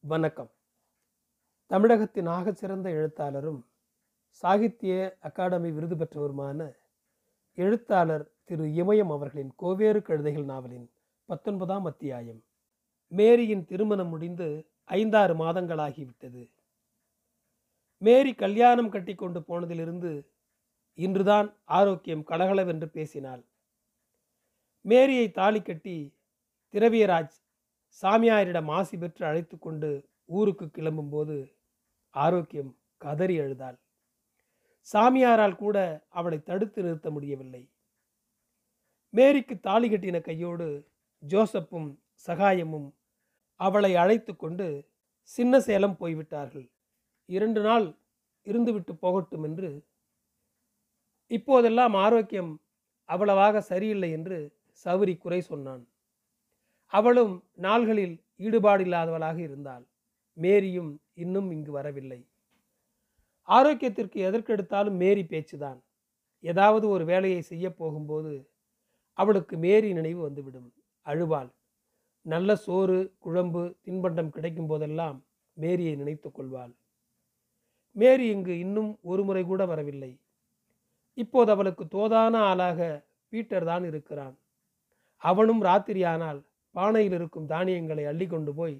வணக்கம். தமிழகத்தின் ஆகச்சிறந்த எழுத்தாளரும் சாகித்ய அகாடமி விருது பெற்றவருமான எழுத்தாளர் திரு இமயம் அவர்களின் கோவேறு கழுதைகள் நாவலின் பத்தொன்பதாம் அத்தியாயம். மேரியின் திருமணம் முடிந்து ஐந்தாறு மாதங்களாகிவிட்டது. மேரி கல்யாணம் கட்டி கொண்டு போனதிலிருந்து இன்றுதான் ஆரோக்கியம் கலகலவென்று பேசினாள். மேரியை தாலி கட்டி திரவியராஜ் சாமியாரிடம் ஆசி பெற்று அழைத்து கொண்டு ஊருக்கு கிளம்பும்போது ஆரோக்கியம் கதறி அழுதாள். சாமியாரால் கூட அவளை தடுத்து நிறுத்த முடியவில்லை. மேரிக்கு தாலி கட்டின கையோடு ஜோசப்பும் சகாயமும் அவளை அழைத்து கொண்டு சின்ன சேலம் போய்விட்டார்கள். இரண்டு நாள் இருந்துவிட்டு போகட்டும் என்று. இப்போதெல்லாம் ஆரோக்கியம் அவ்வளவாக சரியில்லை என்று சவுரி குறை சொன்னான். அவளும் நாள்களில் ஈடுபாடில்லாதவளாக இருந்தாள். மேரியும் இன்னும் இங்கு வரவில்லை. ஆரோக்கியத்திற்கு எதற்கெடுத்தாலும் மேரி பேச்சுதான். ஏதாவது ஒரு வேலையை செய்ய போகும்போது அவளுக்கு மேரி நினைவு வந்துவிடும். அழுவாள். நல்ல சோறு குழம்பு தின்பண்டம் கிடைக்கும் போதெல்லாம் மேரியை நினைத்து கொள்வாள். மேரி இங்கு இன்னும் ஒரு முறை கூட வரவில்லை. இப்போது அவளுக்கு தோதான ஆளாக பீட்டர் தான் இருக்கிறான். அவனும் ராத்திரியானால் பானையில் இருக்கும் தானியங்களை அள்ளி கொண்டு போய்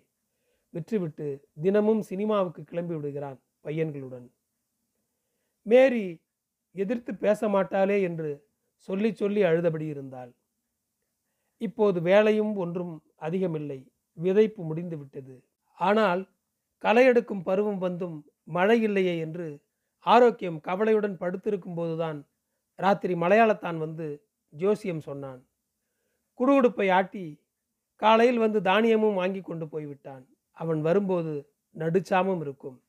விற்றுவிட்டு தினமும் சினிமாவுக்கு கிளம்பி விடுகிறான் பையன்களுடன். மேரி எதிர்த்து பேச மாட்டாளே என்று சொல்லி சொல்லி அழுதபடி இருந்தாள். இப்போது வேலையும் ஒன்றும் அதிகமில்லை. விதைப்பு முடிந்து விட்டது. ஆனால் களை எடுக்கும் பருவம் வந்தும் மழை இல்லையே என்று ஆரோக்கியம் கவலையுடன் படுத்திருக்கும் போதுதான் ராத்திரி மலையாளத்தான் வந்து ஜோசியம் சொன்னான். குடுகுடுப்பை ஆட்டி காலையில் வந்து தானியமும் வாங்கி கொண்டு போய்விட்டான். அவன் வரும்போது நடுச்சாமம் இருக்கும்.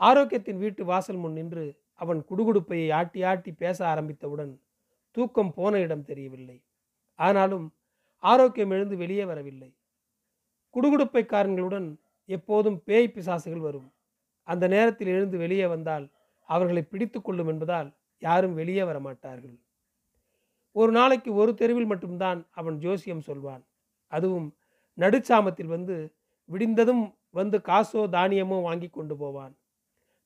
ஆரோக்கியத்தின் வீட்டு வாசல் முன் நின்று அவன் குடுகுடுப்பையை ஆட்டி ஆட்டி பேச ஆரம்பித்தவுடன் தூக்கம் போன இடம் தெரியவில்லை. ஆனாலும் ஆரோக்கியம் எழுந்து வெளியே வரவில்லை. குடுகுடுப்பைக்காரங்களுடன் எப்போதும் பேய் பிசாசுகள் வரும். அந்த நேரத்தில் எழுந்து வெளியே வந்தால் அவர்களை பிடித்து கொள்ளும் என்பதால் யாரும் வெளியே வர மாட்டார்கள் ஒரு நாளைக்கு ஒரு தெருவில் மட்டும்தான் அவன் ஜோசியம் சொல்வான். அதுவும் நடுச்சாமத்தில் வந்து விடிந்ததும் வந்து காசோ தானியமோ வாங்கி கொண்டு போவான்.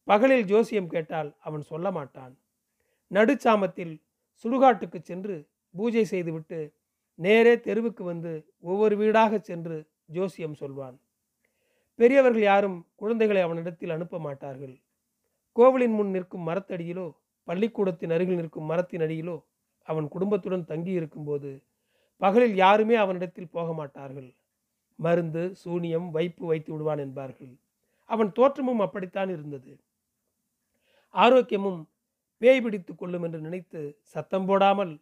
பகலில் ஜோசியம் கேட்டால் அவன் சொல்ல மாட்டான். நடுச்சாமத்தில் சுடுகாட்டுக்கு சென்று பூஜை செய்துவிட்டு நேரே தெருவுக்கு வந்து ஒவ்வொரு வீடாக சென்று ஜோசியம் சொல்வான். பெரியவர்கள் யாரும் குழந்தைகளை அவனிடத்தில் அனுப்ப மாட்டார்கள். கோவிலின் முன் நிற்கும் மரத்தடியிலோ பள்ளிக்கூடத்தின் அருகில் நிற்கும் மரத்தின் அடியிலோ அவன் குடும்பத்துடன் தங்கி இருக்கும்போது பகலில் யாருமே அவனிடத்தில் போக மாட்டார்கள் மருந்து சூனியம் வைப்பு வைத்து விடுவான் என்பார்கள் அவன் தோற்றமும் அப்படித்தான் இருந்தது ஆரோக்கியமும் பேய் பிடித்து கொள்ளும் என்று நினைத்து சத்தம் போடாமல்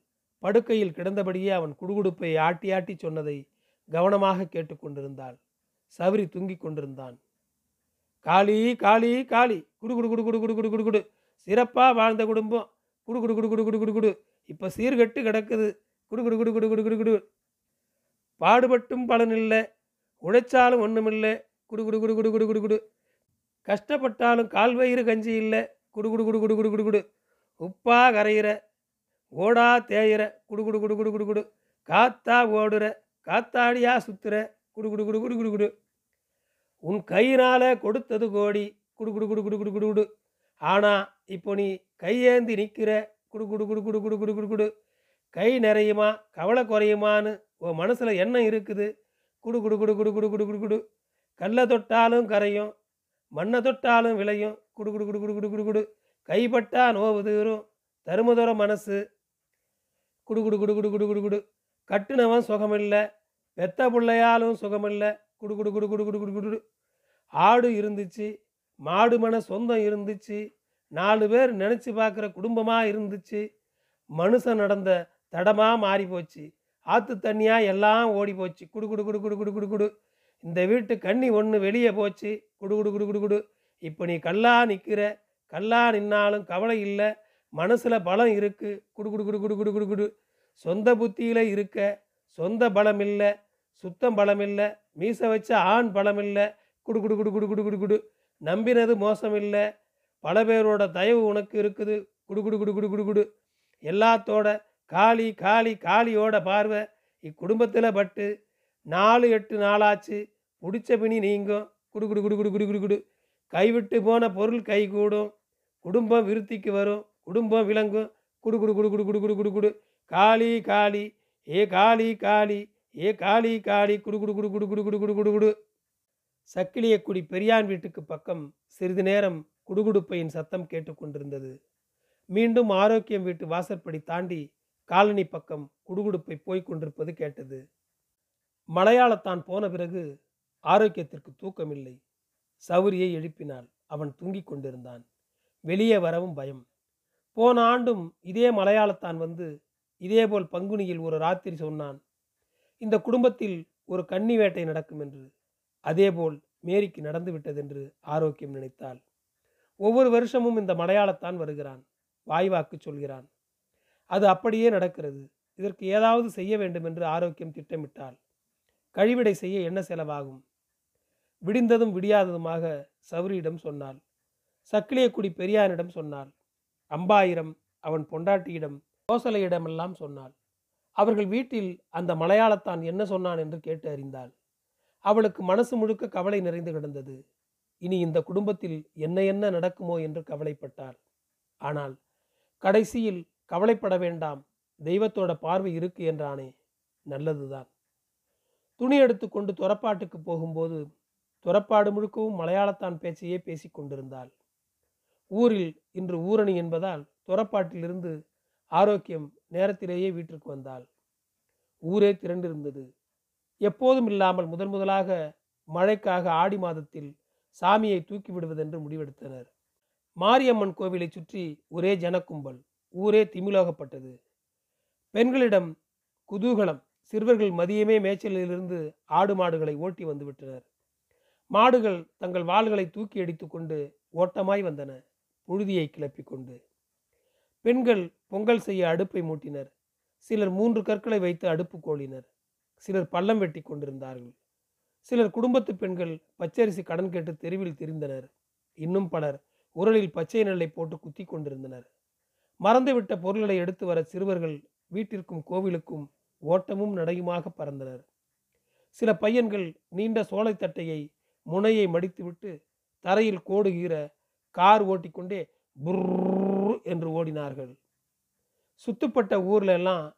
படுக்கையில் கிடந்தபடியே அவன் குடுகுடுப்பை ஆட்டி ஆட்டி சொன்னதை கவனமாக கேட்டுக்கொண்டிருந்தாள் சவரி தூங்கிக் கொண்டிருந்தான் காளி காளி காளி குடு குடு குடு குடு குடு குடு குடு குடு சிறப்பாக வாழ்ந்த குடும்பம் குடு குடு குடு குடு குடு குடு குடு இப்போ சீர்கட்டு கிடக்குது குடு குடு குடு குடு குடு குடு குடு பாடுபட்டும் பலன் இல்லை உழைச்சாலும் ஒன்றுமில்லை குடு குடு குடு குடு குடு குடு குடு கஷ்டப்பட்டாலும் கால்வயிறு கஞ்சி இல்லை குடு குடு குடு குடு குடு குடு குடு உப்பா கரையிற ஓடா தேயிற குடு குடு குடு குடு குடு குடு காத்தா ஓடுற காத்தாடியா சுத்துற குடு குடு குடு குடு குடு குடு உன் கையினால் கொடுத்தது கோடி குடு குடு குடு குடு குடு குடு குடு ஆனால் இப்போ நீ கையேந்தி நிற்கிற குடு குடு குடு குடு குடு குடு குடு குடு கை நிறையுமா கவலை குறையுமான்னு உன் மனசில் எண்ணம் இருக்குது குடு குடு குடு குடு குடு குடு குடு குடு கல்லை தொட்டாலும் கரையும் மண்ணை தொட்டாலும் விளையும் குடு குடு குடு குடு குடு குடு குடு கைப்பட்டா நோவு தீரும் தருமதுர மனசு குடு குடு குடு குடு குடு குடு குடு கட்டுனவன் சுகமில்லை பெத்த பிள்ளையாலும் சுகமில்லை குடு குடு குடு குடு குடு குடு குடு ஆடு இருந்துச்சு மாடு மன சொந்தம் இருந்துச்சு நாலு பேர் நினச்சி பார்க்குற குடும்பமாக இருந்துச்சு மனுஷன் நடந்த தடமாக மாறி போச்சு ஆற்று தண்ணியாக எல்லாம் ஓடி போச்சு குடு குடு குடு குடு குடு குடு குடு இந்த வீட்டு கண்ணி ஒன்று வெளியே போச்சு குடு குடு குடு குடு குடு இப்போ நீ கல்லா நிற்கிற கல்லா நின்னாலும் கவலை இல்லை மனசில் பலம் இருக்குது குடு குடு குடு குடு குடு குடு குடு சொந்த புத்தியில் இருக்க சொந்த பலம் இல்லை சுத்தம் பலம் இல்லை மீச வச்ச ஆண் பலம் இல்லை குடு குடு குடு குடு குடு குடு குடு நம்பினது மோசம் இல்லை பல பேரோட தயவு உனக்கு இருக்குது குடு குடு குடு குடு குடு குடு எல்லாத்தோட காளி காளி காளியோட பார்வை இக்குடும்பத்தில் பட்டு நாலு எட்டு நாளாச்சு பிடிச்ச பிணி நீங்கும் குடு குடு குடு குடு குடு குடு குடு கைவிட்டு போன பொருள் கை கூடும் குடும்பம் விருத்திக்கு வரும் குடும்பம் விளங்கும் குடு குடு குடு குடு குடு குடு குடு குடு காளி காளி ஏ காளி காளி ஏ காளி காளி குடு குடு குடு குடு குடு குடு குடு குடு குடு சக்கிலியக்குடி பெரியான் வீட்டுக்கு பக்கம் சிறிது நேரம் குடுகுடுப்பையின் சத்தம் கேட்டுக்கொண்டிருந்தது மீண்டும் ஆரோக்கியம் வீட்டு வாசற்படி தாண்டி காலனி பக்கம் குடுகுடுப்பை போய்க் கொண்டிருப்பது கேட்டது. மலையாளத்தான் போன பிறகு ஆரோக்கியத்திற்கு தூக்கமில்லை. சௌரியை எழுப்பினாள். அவன் தூங்கிக் கொண்டிருந்தான். வெளியே வரவும் பயம். போன ஆண்டும் இதே மலையாளத்தான் வந்து இதேபோல் பங்குனியில் ஒரு ராத்திரி சொன்னான். இந்த குடும்பத்தில் ஒரு கன்னி வேட்டை நடக்கும் என்று அதேபோல் மேரிக்கு நடந்து விட்டதென்று ஆரோக்கியம் நினைத்தாள். ஒவ்வொரு வருஷமும் இந்த மலையாளத்தான் வருகிறான். வாய்வாக்கு சொல்கிறான். அது அப்படியே நடக்கிறது. இதற்கு ஏதாவது செய்ய வேண்டும் என்று ஆரோக்கியம் திட்டமிட்டாள் கழிவிடை செய்ய என்ன செலவாகும்? விடிந்ததும் விடியாததுமாக சௌரியிடம் சொன்னாள். சக்கிலியக்குடி பெரியானிடம் சொன்னாள். அம்பாயிரம் அவன் பொண்டாட்டியிடம் கோசலையிடமெல்லாம் சொன்னாள். அவர்கள் வீட்டில் அந்த மலையாளத்தான் என்ன சொன்னான் என்று கேட்டு அறிந்தாள். அவளுக்கு மனசு முழுக்க கவலை நிறைந்து கிடந்தது. இனி இந்த குடும்பத்தில் என்ன என்ன நடக்குமோ என்று கவலைப்பட்டாள். ஆனால் கடைசியில் கவலைப்பட வேண்டாம். தெய்வத்தோட பார்வை இருக்கு என்றானே. நல்லதுதான். துணி எடுத்துக்கொண்டு துறப்பாட்டுக்கு போகும்போது துறப்பாடு முழுக்கவும் மலையாளத்தான் பேச்சையே பேசிக் கொண்டிருந்தாள். ஊரில் இன்று ஊரணி என்பதால் துறப்பாட்டிலிருந்து ஆரோக்கியம் நேரத்திலேயே வீட்டிற்கு வந்தாள். ஊரே திரண்டிருந்தது. எப்போதும் இல்லாமல் முதன் முதலாக மழைக்காக ஆடி மாதத்தில் சாமியை தூக்கி விடுவதென்று முடிவெடுத்தனர். மாரியம்மன் கோவிலை சுற்றி ஒரே ஜனக்கும்பல். ஊரே திமிலோகப்பட்டது. பெண்களிடம் குதூகலம் சிறுவர்கள் மதியமே மேய்ச்சலிலிருந்து ஆடு மாடுகளை ஓட்டி வந்துவிட்டனர் மாடுகள் தங்கள் வாள்களை தூக்கி அடித்துக்கொண்டு ஓட்டமாய் வந்தன. புழுதியை கிளப்பிக் கொண்டு. பெண்கள் பொங்கல் செய்ய அடுப்பை மூட்டினர். சிலர் மூன்று கற்களை வைத்து அடுப்பு கோழினர் சிலர் பள்ளம் வெட்டி கொண்டிருந்தார்கள். சிலர் குடும்பத்து பெண்கள் பச்சரிசி கடன் கேட்டு தெருவில் திரிந்தனர். இன்னும் பலர் உரலில் பச்சை நெல்லை போட்டு குத்தி கொண்டிருந்தனர். மறந்துவிட்ட பொருள்களை எடுத்து வர சிறுவர்கள் வீட்டிற்கும் கோவிலுக்கும் ஓட்டமும் நடையுமாக பறந்தனர். சில பையன்கள் நீண்ட சோலைத்தட்டையை முனையை மடித்துவிட்டு தரையில் கோடுகிற கார் ஓட்டிக்கொண்டே புர் என்று ஓடினார்கள். சுத்துப்பட்ட ஊர்ல எல்லாம்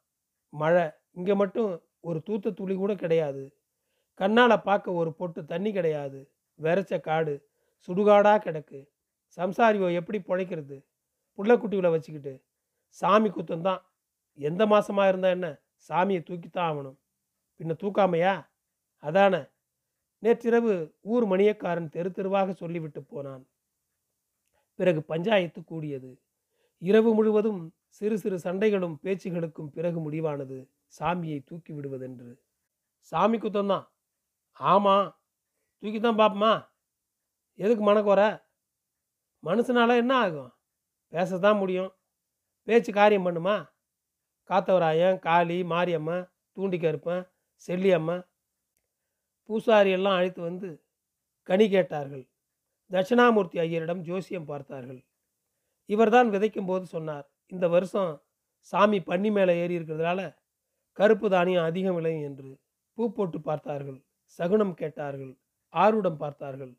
மழை. இங்கே மட்டும் ஒரு தூத்த துளி கூட கிடையாது. கண்ணால் பார்க்க ஒரு பொட்டு தண்ணி கிடையாது. வெறச்ச காடு. சுடுகாடாக கிடக்கு. சம்சாரியோ எப்படி பிழைக்கிறது? புள்ளக்குட்டிகளை வச்சுக்கிட்டு சாமி குத்தம் தான் எந்த மாதமாக இருந்தா என்ன? சாமியை தூக்கித்தான் ஆகணும். பின்ன தூக்காமையா? அதான. நேற்றிரவு ஊர் மணியக்காரன் தெரு தெருவாக சொல்லிவிட்டு போனான். பிறகு பஞ்சாயத்து கூடியது. இரவு முழுவதும் சிறு சிறு சண்டைகளும் பேச்சுகளுக்கும் பிறகு முடிவானது சாமியை தூக்கி விடுவதென்று. சாமி குத்தம்தான். ஆமாம் தூக்கி தான் பார்ப்போமா எதுக்கு மனக்குறை மனுஷனால என்ன ஆகும்? பேச தான் முடியும். பேச்சு காரியம் பண்ணுமா? காத்தவராயன் காளி மாரியம்மன் தூண்டி கருப்பன் செல்லியம்மன். பூசாரி எல்லாம் அழைத்து வந்து கனி கேட்டார்கள். தட்சிணாமூர்த்தி ஐயரிடம் ஜோசியம் பார்த்தார்கள். இவர்தான் விதைக்கும் போது சொன்னார் இந்த வருஷம் சாமி பன்னி மேலே ஏறி இருக்கிறதுனால கருப்பு தானியம் அதிகம் விளையும் என்று. பூ போட்டு பார்த்தார்கள். சகுனம் கேட்டார்கள். ஆர்வடம் பார்த்தார்கள்.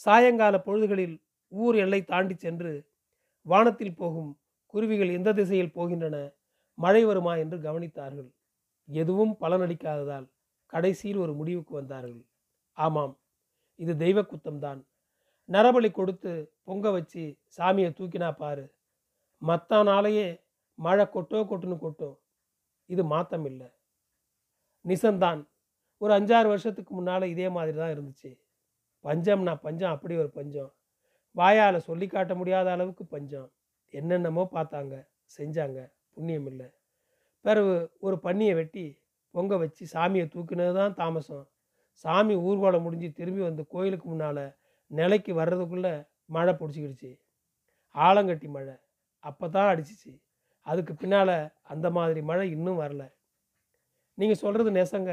சாயங்கால பொழுதுகளில் ஊர் எல்லை தாண்டி சென்று வானத்தில் போகும் குருவிகள் எந்த திசையில் போகின்றன? மழை வருமா என்று கவனித்தார்கள். எதுவும் பலனளிக்காததால் கடைசியில் ஒரு முடிவுக்கு வந்தார்கள். ஆமாம் இது தெய்வ குத்தம்தான். நரபலி கொடுத்து பொங்க வச்சு சாமியை தூக்கினா பாரு. மற்ற நாளையே மழை கொட்டோ கொட்டுன்னு கொட்டும். இது மாத்தம் இல்லை நிசந்தான். ஒரு அஞ்சாறு வருஷத்துக்கு முன்னால் இதே மாதிரி தான் இருந்துச்சு. பஞ்சம்னா பஞ்சம் அப்படி ஒரு பஞ்சம். வாயால் சொல்லி காட்ட முடியாத அளவுக்கு பஞ்சம். என்னென்னமோ பார்த்தாங்க செஞ்சாங்க புண்ணியம் இல்லை. பிறகு ஒரு பண்ணியை வெட்டி பொங்க வச்சு சாமியை தூக்கினது தான் தாமசம். சாமி ஊர்வலம் முடிஞ்சு திரும்பி வந்து கோயிலுக்கு முன்னால் நிலைக்கு வர்றதுக்குள்ளே மழை பிடிச்சிக்கிடுச்சு. ஆலங்கட்டி மழை. அப்போ தான் அடிச்சிச்சு. அதுக்கு பின்னால் அந்த மாதிரி மழை இன்னும் வரல. நீங்கள் சொல்கிறது நெசங்க.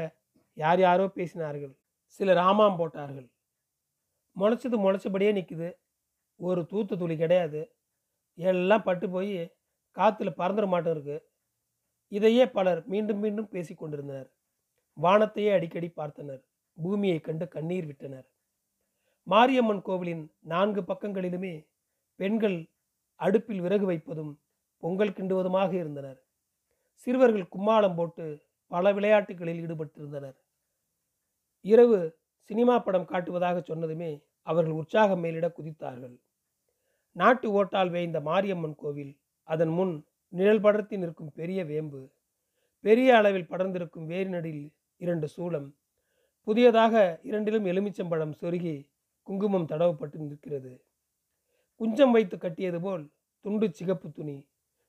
யார் யாரோ பேசினார்கள். சிலர் ராமாம் போட்டார்கள். முளைச்சது முளைச்சபடியே நிற்குது ஒரு தூத்து துளி கிடையாது. எல்லாம் பட்டு போய் காற்றுல பறந்துட மாட்டம் இருக்கு. இதையே பலர் மீண்டும் மீண்டும் பேசிக் கொண்டிருந்தனர். வானத்தையே அடிக்கடி பார்த்தனர். பூமியை கண்டு கண்ணீர் விட்டனர். மாரியம்மன் கோவிலின் நான்கு பக்கங்களிலுமே பெண்கள் அடுப்பில் விறகு வைப்பதும் பொங்கல் கிண்டுவதுமாக இருந்தனர். சிறுவர்கள் கும்மாளம் போட்டு பல விளையாட்டுகளில் ஈடுபட்டிருந்தனர். இரவு சினிமா படம் காட்டுவதாக சொன்னதுமே அவர்கள் உற்சாகம் மேலிட குதித்தார்கள். நாட்டு ஓட்டால் வேய்ந்த மாரியம்மன் கோவில் அதன் முன் நிழல் படர்த்தி நிற்கும் பெரிய வேம்பு பெரிய அளவில் படர்ந்திருக்கும் வேரினடில் இரண்டு சூளம் புதியதாக இரண்டிலும் எலுமிச்சம்பழம் சொருகி குங்குமம் தடவப்பட்டு நிற்கிறது. குஞ்சம் வைத்து கட்டியது போல் துண்டு சிகப்பு துணி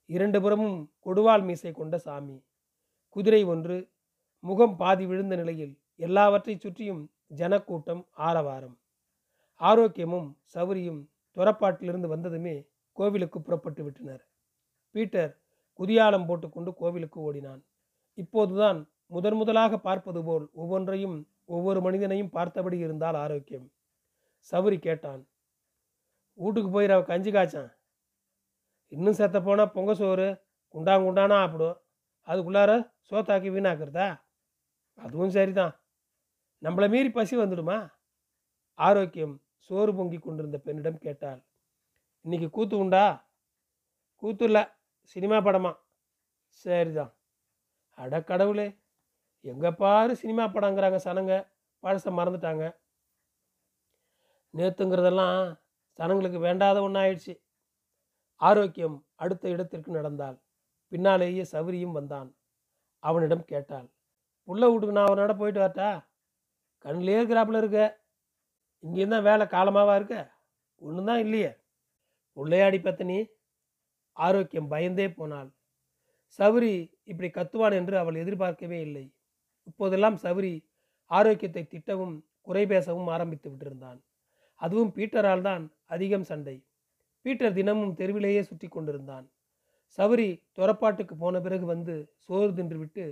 இரண்டு புறமும் கொடுவால் மீசை கொண்ட சாமி குதிரை ஒன்று முகம் பாதி விழுந்த நிலையில் எல்லாவற்றை சுற்றியும் ஜனக்கூட்டம் ஆரவாரம். ஆரோக்கியமும் சௌரியும் துறப்பாட்டிலிருந்து வந்ததுமே கோவிலுக்கு புறப்பட்டு விட்டனர். பீட்டர் குதியாலம் போட்டுக்கொண்டு கோவிலுக்கு ஓடினான். இப்போதுதான் முதன் முதலாக பார்ப்பது போல் ஒவ்வொன்றையும் ஒவ்வொரு மனிதனையும் பார்த்தபடி இருந்தால் ஆரோக்கியம். சவுரி கேட்டான். வீட்டுக்கு போயிட கஞ்சி காய்ச்சான். இன்னும் செத்த போனால் பொங்க சோறு குண்டாங்குண்டானா ஆப்பிடும் அதுக்குள்ளார சோத்தாக்கி வீணாக்குறதா? அதுவும் சரிதான். நம்மளை மீறி பசி வந்துடுமா? ஆரோக்கியம் சோறு பொங்கி கொண்டிருந்த பெண்ணிடம் கேட்டாள் இன்னைக்கு கூத்து உண்டா? கூத்து இல்லை சினிமா படமா. சரிதான். அட கடவுளே எங்கே பாரு சினிமா படங்கிறாங்க சனங்க பழச மறந்துட்டாங்க. நேத்துங்கிறதெல்லாம் சனங்களுக்கு வேண்டாத ஒன்றாயிடுச்சு ஆரோக்கியம் அடுத்த இடத்திற்கு நடந்தாள் பின்னாலேயே சௌரியும் வந்தான். அவனிடம் கேட்டாள் புள்ள வீட்டுக்கு நான் ஒரு போயிட்டு வரட்டா? கண்ணிலே இருக்கிறாப்புல இருக்க. இங்கேயும் தான் வேலை காலமாவா இருக்க? ஒன்று தான் இல்லையே. பிள்ளையாடி பத்தினி. ஆரோக்கியம் பயந்தே போனாள். சவுரி இப்படி கத்துவான் என்று அவள் எதிர்பார்க்கவே இல்லை. இப்போதெல்லாம் சவுரி ஆரோக்கியத்தை திட்டவும் குறை பேசவும் ஆரம்பித்து விட்டிருந்தான். அதுவும் பீட்டரால் தான் அதிகம் சண்டை. பீட்டர் தினமும் தெருவிலேயே சுற்றி கொண்டிருந்தான். சவுரி துறப்பாட்டுக்கு போன பிறகு வந்து சோறு தின்று விட்டு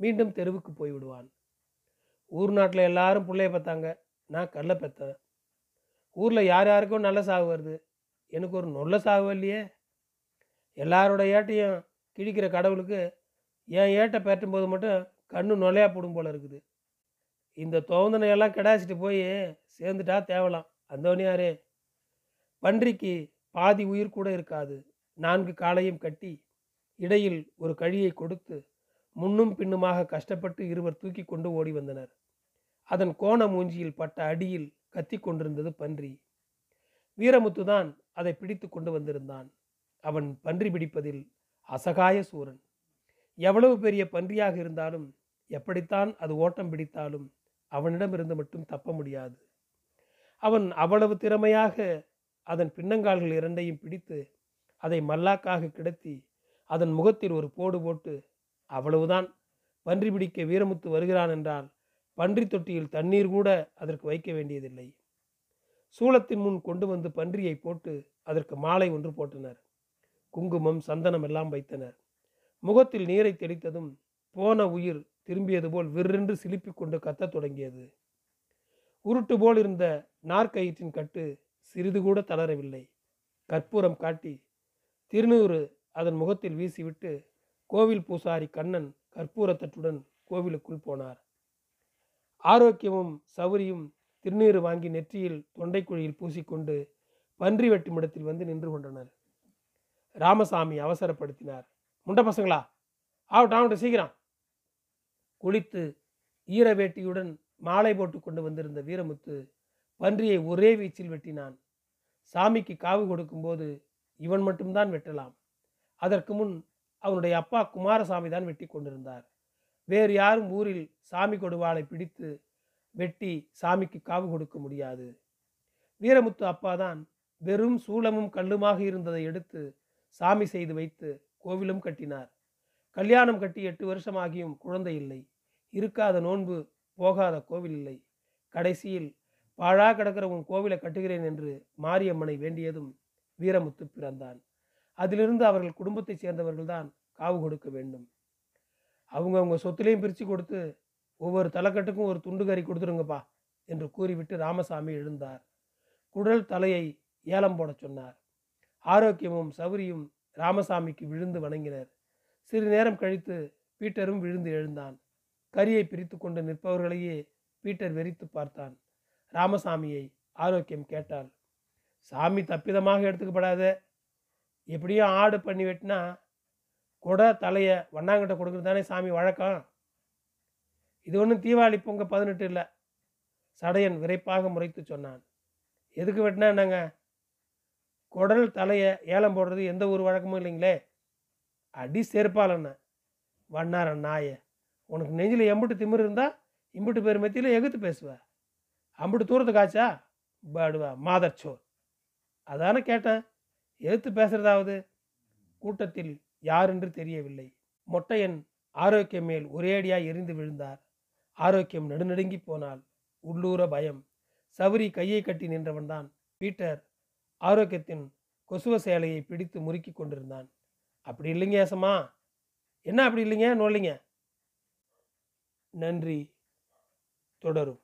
மீண்டும் தெருவுக்கு போய்விடுவான். ஊர் நாட்டில் எல்லாரும் பிள்ளைய பார்த்தாங்க. நான் கல்லை பெற்றேன் ஊரில் யார் யாருக்கும் நல்ல சாவு வருது. எனக்கு ஒரு நல்ல சாவு இல்லையே. எல்லாரோட ஏட்டையும் கிழிக்கிற கடவுளுக்கு என் ஏட்டை பெற்றும் போது மட்டும் கண்ணு நொலையா போடும் போல இருக்குது. இந்த தோந்தனையெல்லாம் கிடாச்சிட்டு போய் சேர்ந்துட்டா தேவலாம். அந்தோனியாரே பன்றிக்கு பாதி உயிர் கூட இருக்காது. நான்கு காலையும் கட்டி இடையில் ஒரு கழியை கொடுத்து முன்னும் பின்னுமாக கஷ்டப்பட்டு இருவர் தூக்கி கொண்டு ஓடி வந்தனர். அதன் கோண மூஞ்சியில் பட்ட அடியில் கத்தி கொண்டிருந்தது பன்றி. வீரமுத்து தான் அதை பிடித்து கொண்டு வந்திருந்தான். அவன் பன்றி பிடிப்பதில் அசகாய சூரன். எவ்வளவு பெரிய பன்றியாக இருந்தாலும் எப்படித்தான் அது ஓட்டம் பிடித்தாலும் அவனிடமிருந்து மட்டும் தப்ப முடியாது. அவன் அவ்வளவு திறமையாக அதன் பின்னங்கால்கள் இரண்டையும் பிடித்து அதை மல்லாக்காக கிடத்தி அதன் முகத்தில் ஒரு போடு போட்டு அவ்வளவுதான். பன்றி பிடிக்க வீரமுத்து வருகிறான் என்றால் பன்றி தொட்டியில் தண்ணீர் கூட அதற்கு வைக்க வேண்டியதில்லை. சூளத்தின் முன் கொண்டு வந்து பன்றியை போட்டு அதற்கு மாலை ஒன்று போட்டனர். குங்குமம் சந்தனம் எல்லாம் வைத்தனர். முகத்தில் நீரை தெளித்ததும் போன உயிர் திரும்பியது போல் விற்றென்று சிலிப்பிக் கொண்டு கத்தத் தொடங்கியது. உருட்டு போல் இருந்த நாற்கயிற்றின் கட்டு சிறிது கூட தளரவில்லை. கற்பூரம் காட்டி திருநூறு அதன் முகத்தில் வீசிவிட்டு கோவில் பூசாரி கண்ணன் கற்பூரத்தட்டுடன் கோவிலுக்குள் போனார். ஆரோக்கியமும் சௌரியும் திருநீறு வாங்கி நெற்றியில் தொண்டைக்குழியில் பூசிக்கொண்டு பன்றி வெட்டுமிடத்தில் வந்து நின்று கொண்டனர். ராமசாமி அவசரப்படுத்தினார். முண்ட பசங்களா? ஆகட்டும் ஆகட்டும் சீக்கிரம். குளித்து ஈர வேட்டியுடன் மாலை போட்டு கொண்டு வந்திருந்த வீரமுத்து பன்றியை ஒரே வீச்சில் வெட்டினான். சாமிக்கு காவு கொடுக்கும்போது இவன் மட்டும்தான் வெட்டலாம். அதற்கு முன் அவனுடைய அப்பா குமாரசாமி தான் வெட்டி கொண்டிருந்தார். வேறு யாரும் ஊரில் சாமி கொடுவாளை பிடித்து வெட்டி சாமிக்கு காவு கொடுக்க முடியாது. வீரமுத்து அப்பாதான் வெறும் சூளமும் கல்லுமாக இருந்ததை எடுத்து சாமி செய்து வைத்து கோவிலும் கட்டினார். கல்யாணம் கட்டி எட்டு வருஷமாகியும் குழந்தை இல்லை. இருக்காத நோன்பு போகாத கோவில் இல்லை. கடைசியில் பாழா கிடக்கிற உன் கோவிலை கட்டுகிறேன் என்று மாரியம்மனை வேண்டியதும் வீரமுத்து பிறந்தான். அதிலிருந்து அவர்கள் குடும்பத்தைச் சேர்ந்தவர்கள்தான் காவு கொடுக்க வேண்டும். அவங்க அவங்க சொத்துலையும் பிரித்து கொடுத்து ஒவ்வொரு தலைக்கட்டுக்கும் ஒரு துண்டு கறி கொடுத்துருங்கப்பா என்று கூறிவிட்டு ராமசாமி எழுந்தார். குடல் தலையை ஏலம் போட சொன்னார். ஆரோக்கியமும் சௌரியும் ராமசாமிக்கு விழுந்து வணங்கினர். சிறு நேரம் கழித்து பீட்டரும் விழுந்து எழுந்தான். கரியை பிரித்து கொண்டு நிற்பவர்களையே பீட்டர் வெறித்து பார்த்தான். ராமசாமியை ஆரோக்கியம் கேட்டாள். சாமி தப்பிதமாக எடுத்துக்கப்படாத. எப்படியும் ஆடு பண்ணி வெட்டினா கொடை தலையை வண்ணாங்கிட்ட கொடுக்குறது தானே சாமி வழக்கம்? இது ஒன்றும் தீபாவளி பொங்க பதினெட்டு இல்லை. சடையன் விரைப்பாக முறைத்து சொன்னான். எதுக்கு வெட்டினா என்னங்க? குடல் தலையை ஏலம் போடுறது எந்த ஒரு வழக்கமும் இல்லைங்களே? அடி செருப்பாலண்ண வண்ணாரன் நாய. உனக்கு நெஞ்சில் எம்புட்டு திமிரு இருந்தா இம்புட்டு பேர் மத்தியில் எகுத்து பேசுவ. அம்புட்டு தூரத்துக்கு ஆச்சா பாடுவா மாதர் சோர் அதானே கேட்டேன். எதிர்த்து பேசுறதாவது? கூட்டத்தில் யாரென்று தெரியவில்லை. மொட்டையன் ஆரோக்கியம் மேல் ஒரேடியாய் எரிந்து விழுந்தார். ஆரோக்கியம் நடுநடுங்கி போனால் உள்ளூர பயம். சவுரி கையை கட்டி நின்றவன்தான். பீட்டர் ஆரோக்கியத்தின் கொசுவ சேலையை பிடித்து முறுக்கி கொண்டிருந்தான். அப்படி இல்லைங்க ஏசமா என்ன அப்படி இல்லைங்க? நோலிங்க நன்றி. தொடரும்.